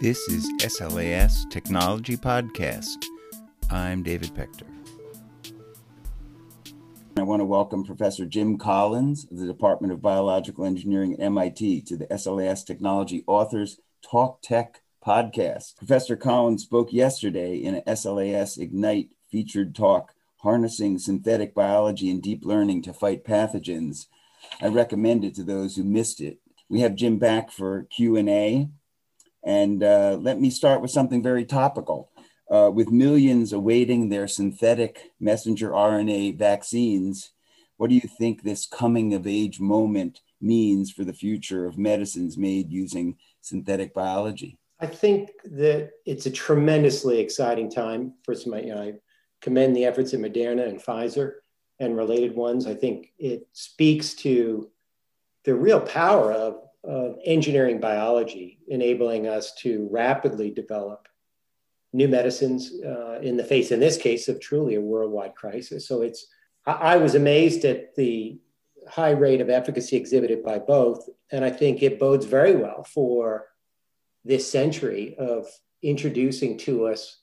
This is SLAS Technology Podcast. I'm David Pector. I want to welcome Professor Jim Collins of the Department of Biological Engineering at MIT to the SLAS Technology Authors Talk Tech podcast. Professor Collins spoke yesterday in a SLAS Ignite featured talk, Harnessing Synthetic Biology and Deep Learning to Fight Pathogens. I recommend it to those who missed it. We have Jim back for Q&A. And uh, let me start with something very topical. Uh, with millions awaiting their synthetic messenger RNA vaccines, what do you think this coming of age moment means for the future of medicines made using synthetic biology? I think that it's a tremendously exciting time. First, my, you know, I commend the efforts of Moderna and Pfizer and related ones. I think it speaks to the real power of, of engineering biology, enabling us to rapidly develop new medicines uh, in the face, in this case, of truly a worldwide crisis. So it's, I, I was amazed at the high rate of efficacy exhibited by both. And I think it bodes very well for this century of introducing to us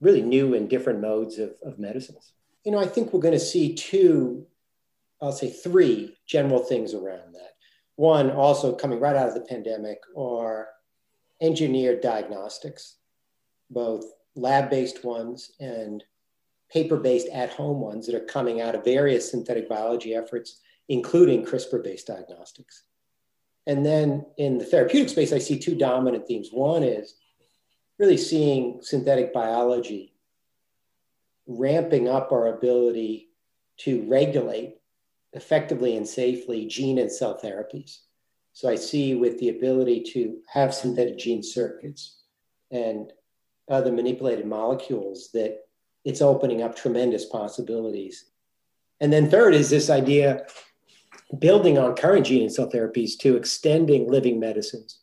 really new and different modes of, of medicines. You know, I think we're going to see two, I'll say three general things around that. One, also coming right out of the pandemic, are engineered diagnostics, both lab based ones and paper based at home ones that are coming out of various synthetic biology efforts, including CRISPR based diagnostics. And then in the therapeutic space, I see two dominant themes. One is really seeing synthetic biology ramping up our ability to regulate effectively and safely gene and cell therapies. So I see with the ability to have synthetic gene circuits and other manipulated molecules that it's opening up tremendous possibilities. And then third is this idea building on current gene and cell therapies to extending living medicines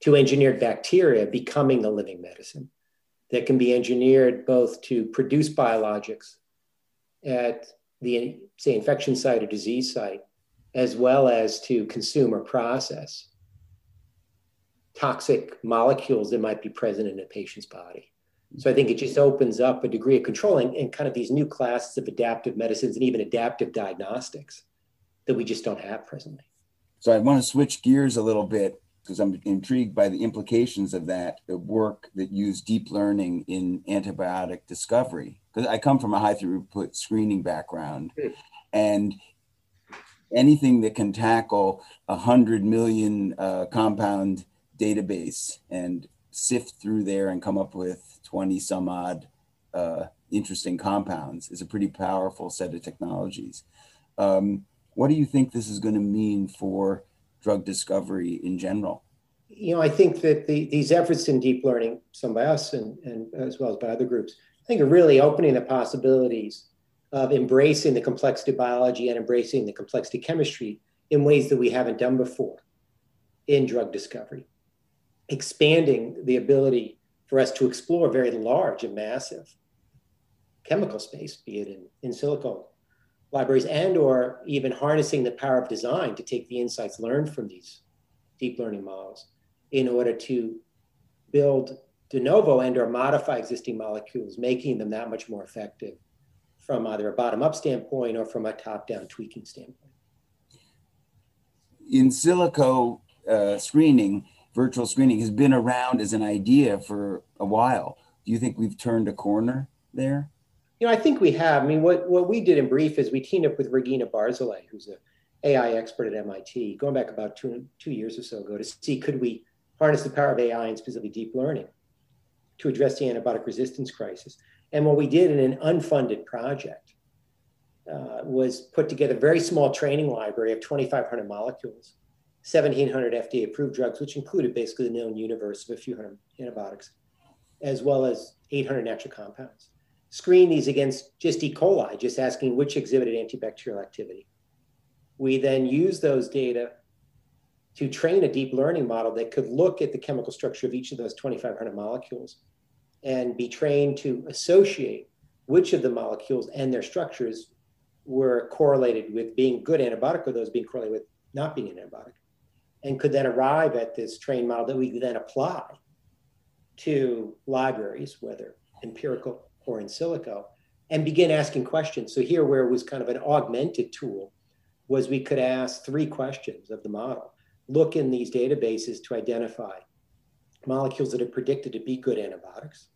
to engineered bacteria becoming a living medicine that can be engineered both to produce biologics at the say infection site or disease site as well as to consume or process toxic molecules that might be present in a patient's body so i think it just opens up a degree of controlling and kind of these new classes of adaptive medicines and even adaptive diagnostics that we just don't have presently so i want to switch gears a little bit because I'm intrigued by the implications of that work that use deep learning in antibiotic discovery. Because I come from a high throughput screening background, hmm. and anything that can tackle a hundred million uh, compound database and sift through there and come up with 20 some odd uh, interesting compounds is a pretty powerful set of technologies. Um, what do you think this is going to mean for drug discovery in general? You know, I think that the, these efforts in deep learning, some by us and, and as well as by other groups, I think are really opening the possibilities of embracing the complexity of biology and embracing the complexity of chemistry in ways that we haven't done before in drug discovery, expanding the ability for us to explore very large and massive chemical space, be it in, in silico libraries and or even harnessing the power of design to take the insights learned from these deep learning models in order to build de novo and or modify existing molecules, making them that much more effective from either a bottom-up standpoint or from a top-down tweaking standpoint. In silico uh, screening, virtual screening has been around as an idea for a while. Do you think we've turned a corner there? You know, I think we have. I mean, what, what we did in brief is we teamed up with Regina Barzilay, who's an AI expert at MIT, going back about two, two years or so ago to see could we harness the power of AI and specifically deep learning to address the antibiotic resistance crisis. And what we did in an unfunded project uh, was put together a very small training library of 2,500 molecules, 1,700 FDA approved drugs, which included basically the known universe of a few hundred antibiotics, as well as 800 natural compounds screen these against just E. coli, just asking which exhibited antibacterial activity. We then use those data to train a deep learning model that could look at the chemical structure of each of those 2,500 molecules and be trained to associate which of the molecules and their structures were correlated with being good antibiotic or those being correlated with not being an antibiotic, and could then arrive at this trained model that we could then apply to libraries, whether empirical or in silico, and begin asking questions. So here, where it was kind of an augmented tool, was we could ask three questions of the model. Look in these databases to identify molecules that are predicted to be good antibiotics.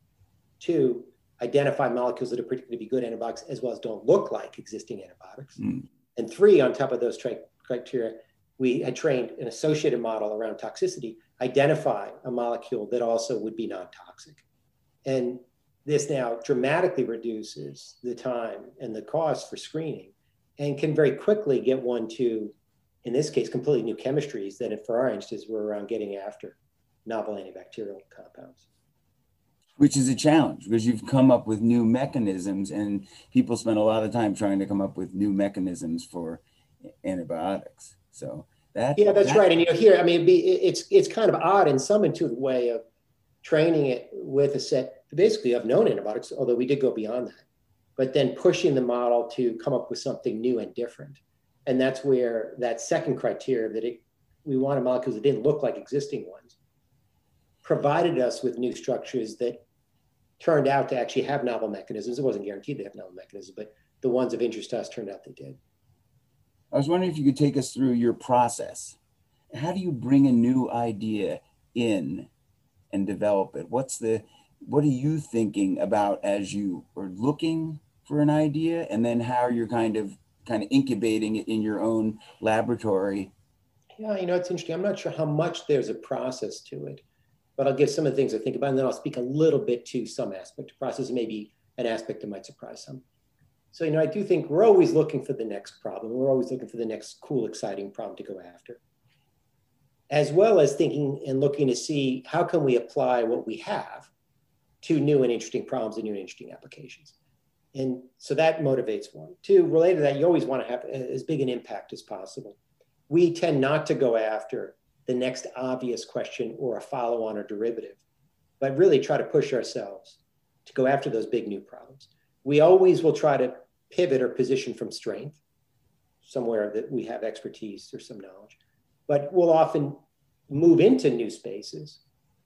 Two, identify molecules that are predicted to be good antibiotics as well as don't look like existing antibiotics. Mm. And three, on top of those tri- criteria, we had trained an associated model around toxicity, identify a molecule that also would be non toxic. And this now dramatically reduces the time and the cost for screening and can very quickly get one to, in this case, completely new chemistries that, for our instance, we're around getting after novel antibacterial compounds. Which is a challenge because you've come up with new mechanisms, and people spend a lot of time trying to come up with new mechanisms for antibiotics. So that yeah, that's that, right. And you know, here, I mean, be, it's it's kind of odd in some intuitive way of training it with a set basically of known antibiotics, although we did go beyond that. But then pushing the model to come up with something new and different, and that's where that second criteria that it, we wanted molecules that didn't look like existing ones provided us with new structures that turned out to actually have novel mechanisms. It wasn't guaranteed they have novel mechanisms, but the ones of interest to us turned out they did. I was wondering if you could take us through your process. How do you bring a new idea in and develop it? What's the what are you thinking about as you are looking for an idea and then how you're kind of kind of incubating it in your own laboratory? Yeah, you know, it's interesting. I'm not sure how much there's a process to it, but I'll give some of the things I think about and then I'll speak a little bit to some aspect of process, maybe an aspect that might surprise some. So, you know, I do think we're always looking for the next problem. We're always looking for the next cool, exciting problem to go after, as well as thinking and looking to see how can we apply what we have to new and interesting problems and new and interesting applications. And so that motivates one. Two, related to that, you always want to have as big an impact as possible. We tend not to go after the next obvious question or a follow on or derivative, but really try to push ourselves to go after those big new problems. We always will try to pivot or position from strength somewhere that we have expertise or some knowledge. But we'll often move into new spaces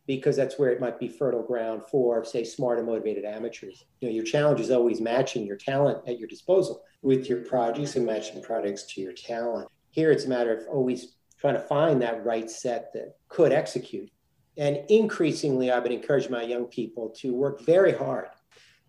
because that's where it might be fertile ground for, say, smart and motivated amateurs. You know, your challenge is always matching your talent at your disposal with your projects and matching products to your talent. Here, it's a matter of always trying to find that right set that could execute. And increasingly, I've been encouraging my young people to work very hard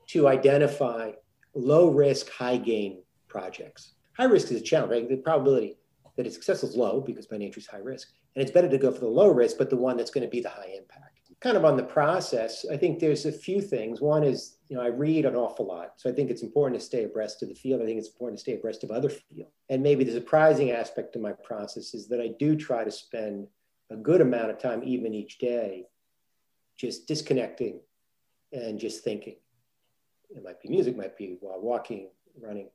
to identify low risk, high gain projects. High risk is a challenge, right? The probability that it's successful is low because by nature it's high risk. And it's better to go for the low risk, but the one that's going to be the high impact. Kind of on the process, I think there's a few things. One is, you know, I read an awful lot. So I think it's important to stay abreast of the field. I think it's important to stay abreast of other fields. And maybe the surprising aspect of my process is that I do try to spend a good amount of time, even each day, just disconnecting and just thinking. It might be music, might be while walking, running.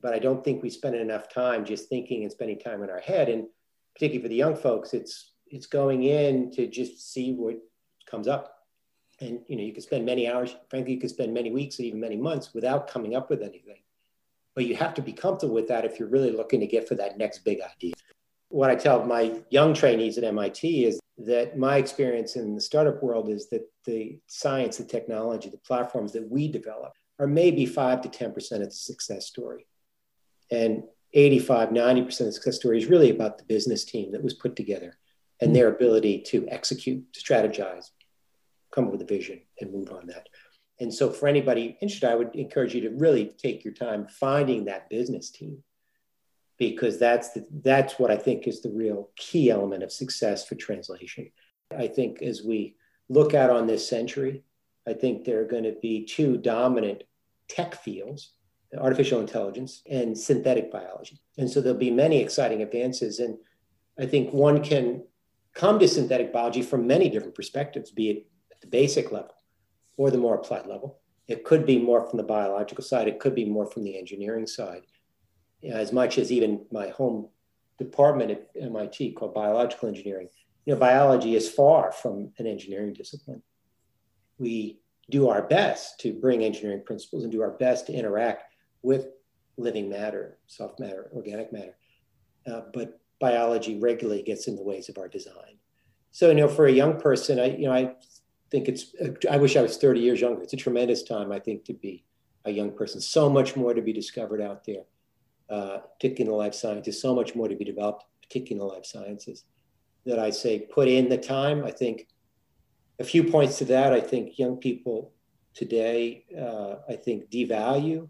But I don't think we spend enough time just thinking and spending time in our head. And particularly for the young folks, it's it's going in to just see what comes up. And you know, you could spend many hours, frankly, you could spend many weeks or even many months without coming up with anything. But you have to be comfortable with that if you're really looking to get for that next big idea. What I tell my young trainees at MIT is that my experience in the startup world is that the science, the technology, the platforms that we develop are maybe 5 to 10% of the success story. And 85, 90% of the success story is really about the business team that was put together and their ability to execute, to strategize, come up with a vision and move on that. And so for anybody interested, I would encourage you to really take your time finding that business team because that's the, that's what I think is the real key element of success for translation. I think as we look out on this century, I think there are going to be two dominant tech fields artificial intelligence and synthetic biology. And so there'll be many exciting advances. And I think one can come to synthetic biology from many different perspectives, be it the basic level or the more applied level. It could be more from the biological side, it could be more from the engineering side as much as even my home department at MIT called biological engineering. You know, biology is far from an engineering discipline. We do our best to bring engineering principles and do our best to interact with living matter, soft matter, organic matter. Uh, but biology regularly gets in the ways of our design. So, you know, for a young person, I, you know, I think it's, I wish I was 30 years younger. It's a tremendous time, I think, to be a young person. So much more to be discovered out there, uh, particularly in the life sciences, so much more to be developed, particularly in the life sciences, that I say put in the time. I think a few points to that. I think young people today, uh, I think, devalue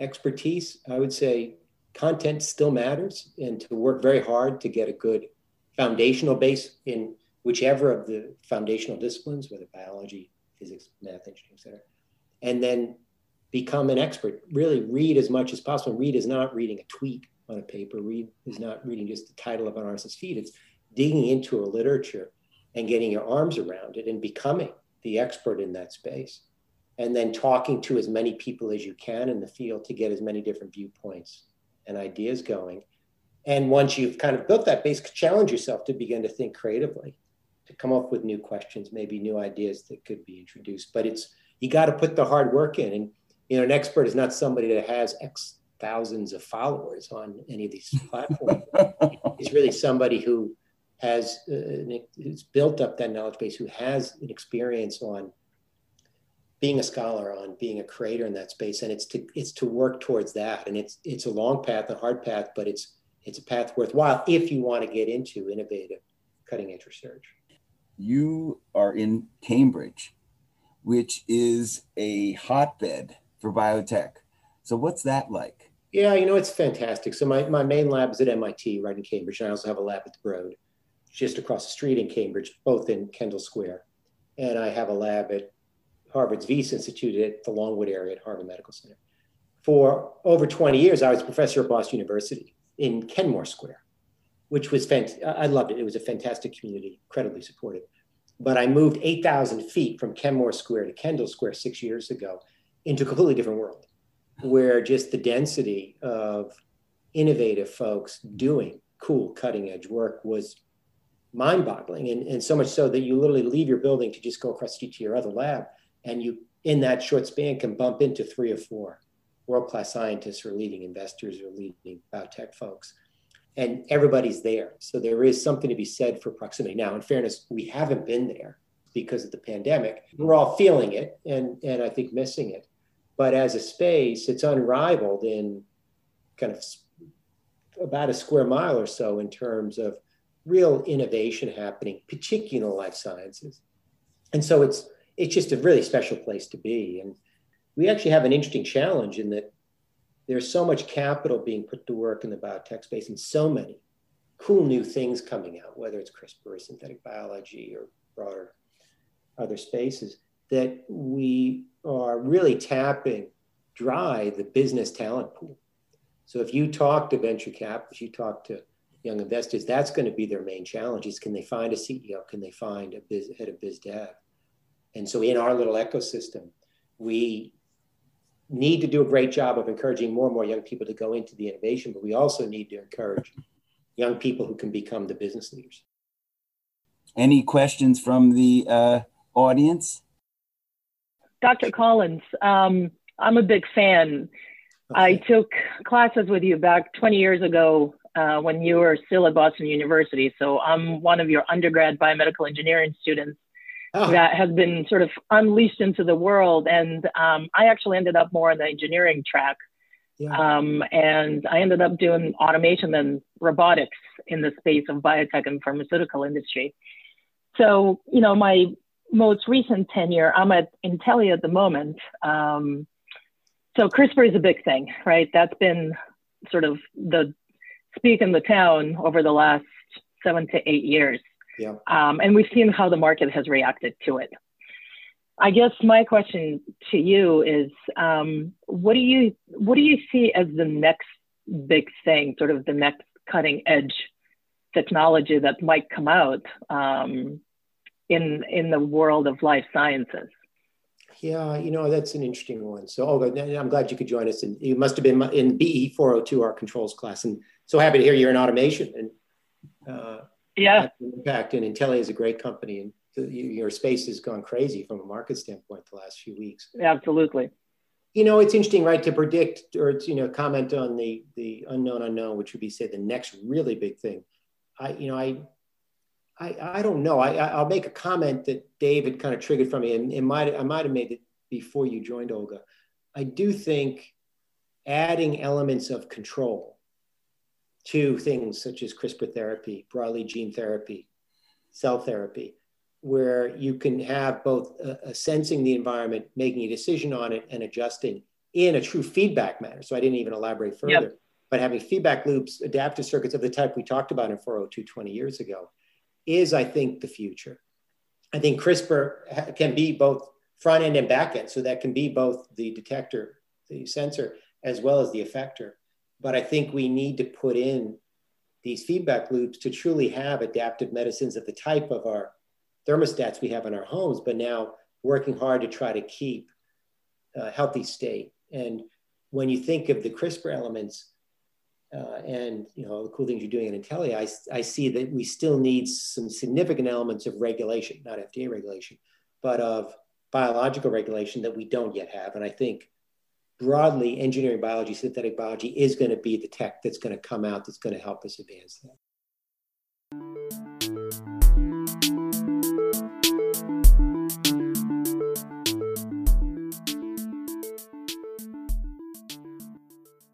expertise. I would say content still matters and to work very hard to get a good foundational base in whichever of the foundational disciplines, whether biology, physics, math, engineering, et cetera, and then become an expert. Really read as much as possible. Read is not reading a tweet on a paper. Read is not reading just the title of an RSS feed. It's digging into a literature and getting your arms around it and becoming the expert in that space. And then talking to as many people as you can in the field to get as many different viewpoints and ideas going. And once you've kind of built that base, challenge yourself to begin to think creatively to come up with new questions, maybe new ideas that could be introduced. But it's you got to put the hard work in. And you know, an expert is not somebody that has X thousands of followers on any of these platforms. It's really somebody who has uh, who's built up that knowledge base, who has an experience on being a scholar, on being a creator in that space, and it's to it's to work towards that. And it's it's a long path, a hard path, but it's it's a path worthwhile if you want to get into innovative, cutting edge research you are in Cambridge, which is a hotbed for biotech. So, what's that like? Yeah, you know, it's fantastic. So, my, my main lab is at MIT, right in Cambridge. And I also have a lab at the Broad, just across the street in Cambridge, both in Kendall Square. And I have a lab at Harvard's Wyss Institute at the Longwood area at Harvard Medical Center. For over 20 years, I was professor at Boston University in Kenmore Square which was. I loved it. It was a fantastic community, incredibly supportive. But I moved 8,000 feet from Kenmore Square to Kendall Square six years ago into a completely different world where just the density of innovative folks doing cool cutting edge work was mind boggling. And, and so much so that you literally leave your building to just go across the street to your other lab. And you, in that short span, can bump into three or four world class scientists or leading investors or leading biotech folks and everybody's there. So there is something to be said for proximity. Now, in fairness, we haven't been there because of the pandemic. We're all feeling it and, and I think missing it. But as a space, it's unrivaled in kind of about a square mile or so in terms of real innovation happening, particularly in the life sciences. And so it's it's just a really special place to be. And we actually have an interesting challenge in that there's so much capital being put to work in the biotech space and so many cool new things coming out, whether it's CRISPR or synthetic biology or broader other spaces, that we are really tapping dry the business talent pool. So if you talk to venture capitalists, you talk to young investors, that's going to be their main challenge is can they find a CEO? Can they find a biz, head of biz dev? And so in our little ecosystem, we need to do a great job of encouraging more and more young people to go into the innovation, but we also need to encourage young people who can become the business leaders. Any questions from the uh, audience? Dr. Collins, um, I'm a big fan. Okay. I took classes with you back 20 years ago uh, when you were still at Boston University. So I'm one of your undergrad biomedical engineering students oh. that has been sort of unleashed into the world. And um, I actually ended up more on the engineering track. Yeah. Um, and I ended up doing automation and robotics in the space of biotech and pharmaceutical industry. So, you know, my most recent tenure, I'm at Intellia at the moment. Um, so CRISPR is a big thing, right? That's been sort of the speak in the town over the last seven to eight years. Yeah. Um, and we've seen how the market has reacted to it. I guess my question to you is, um, what do you what do you see as the next big thing, sort of the next cutting edge technology that might come out um, in in the world of life sciences? Yeah, you know that's an interesting one. So, Olga, I'm glad you could join us. And you must have been in BE 402, our controls class, and so happy to hear you're in automation. And uh, yeah impact and Intellia is a great company and the, your space has gone crazy from a market standpoint the last few weeks absolutely you know it's interesting right to predict or to, you know comment on the the unknown unknown which would be say the next really big thing i you know i I, I don't know. I, I'll make a comment that David kind of triggered from me, and it might I might have made it before you joined, Olga. I do think adding elements of control to things such as CRISPR therapy, broadly gene therapy, cell therapy, where you can have both uh, sensing the environment, making a decision on it, and adjusting in a true feedback manner. So I didn't even elaborate further. Yep. But having feedback loops, adaptive circuits of the type we talked about in 402 20 years ago is, I think, the future. I think CRISPR can be both front end and back end. So that can be both the detector, the sensor, as well as the effector. But I think we need to put in these feedback loops to truly have adaptive medicines of the type of our thermostats we have in our homes, but now working hard to try to keep a healthy state. And when you think of the CRISPR elements, uh, and you know the cool things you're doing in Intellia, I, I see that we still need some significant elements of regulation, not FDA regulation, but of biological regulation that we don't yet have. And I think broadly, engineering biology, synthetic biology is going to be the tech that's going to come out that's going to help us advance that.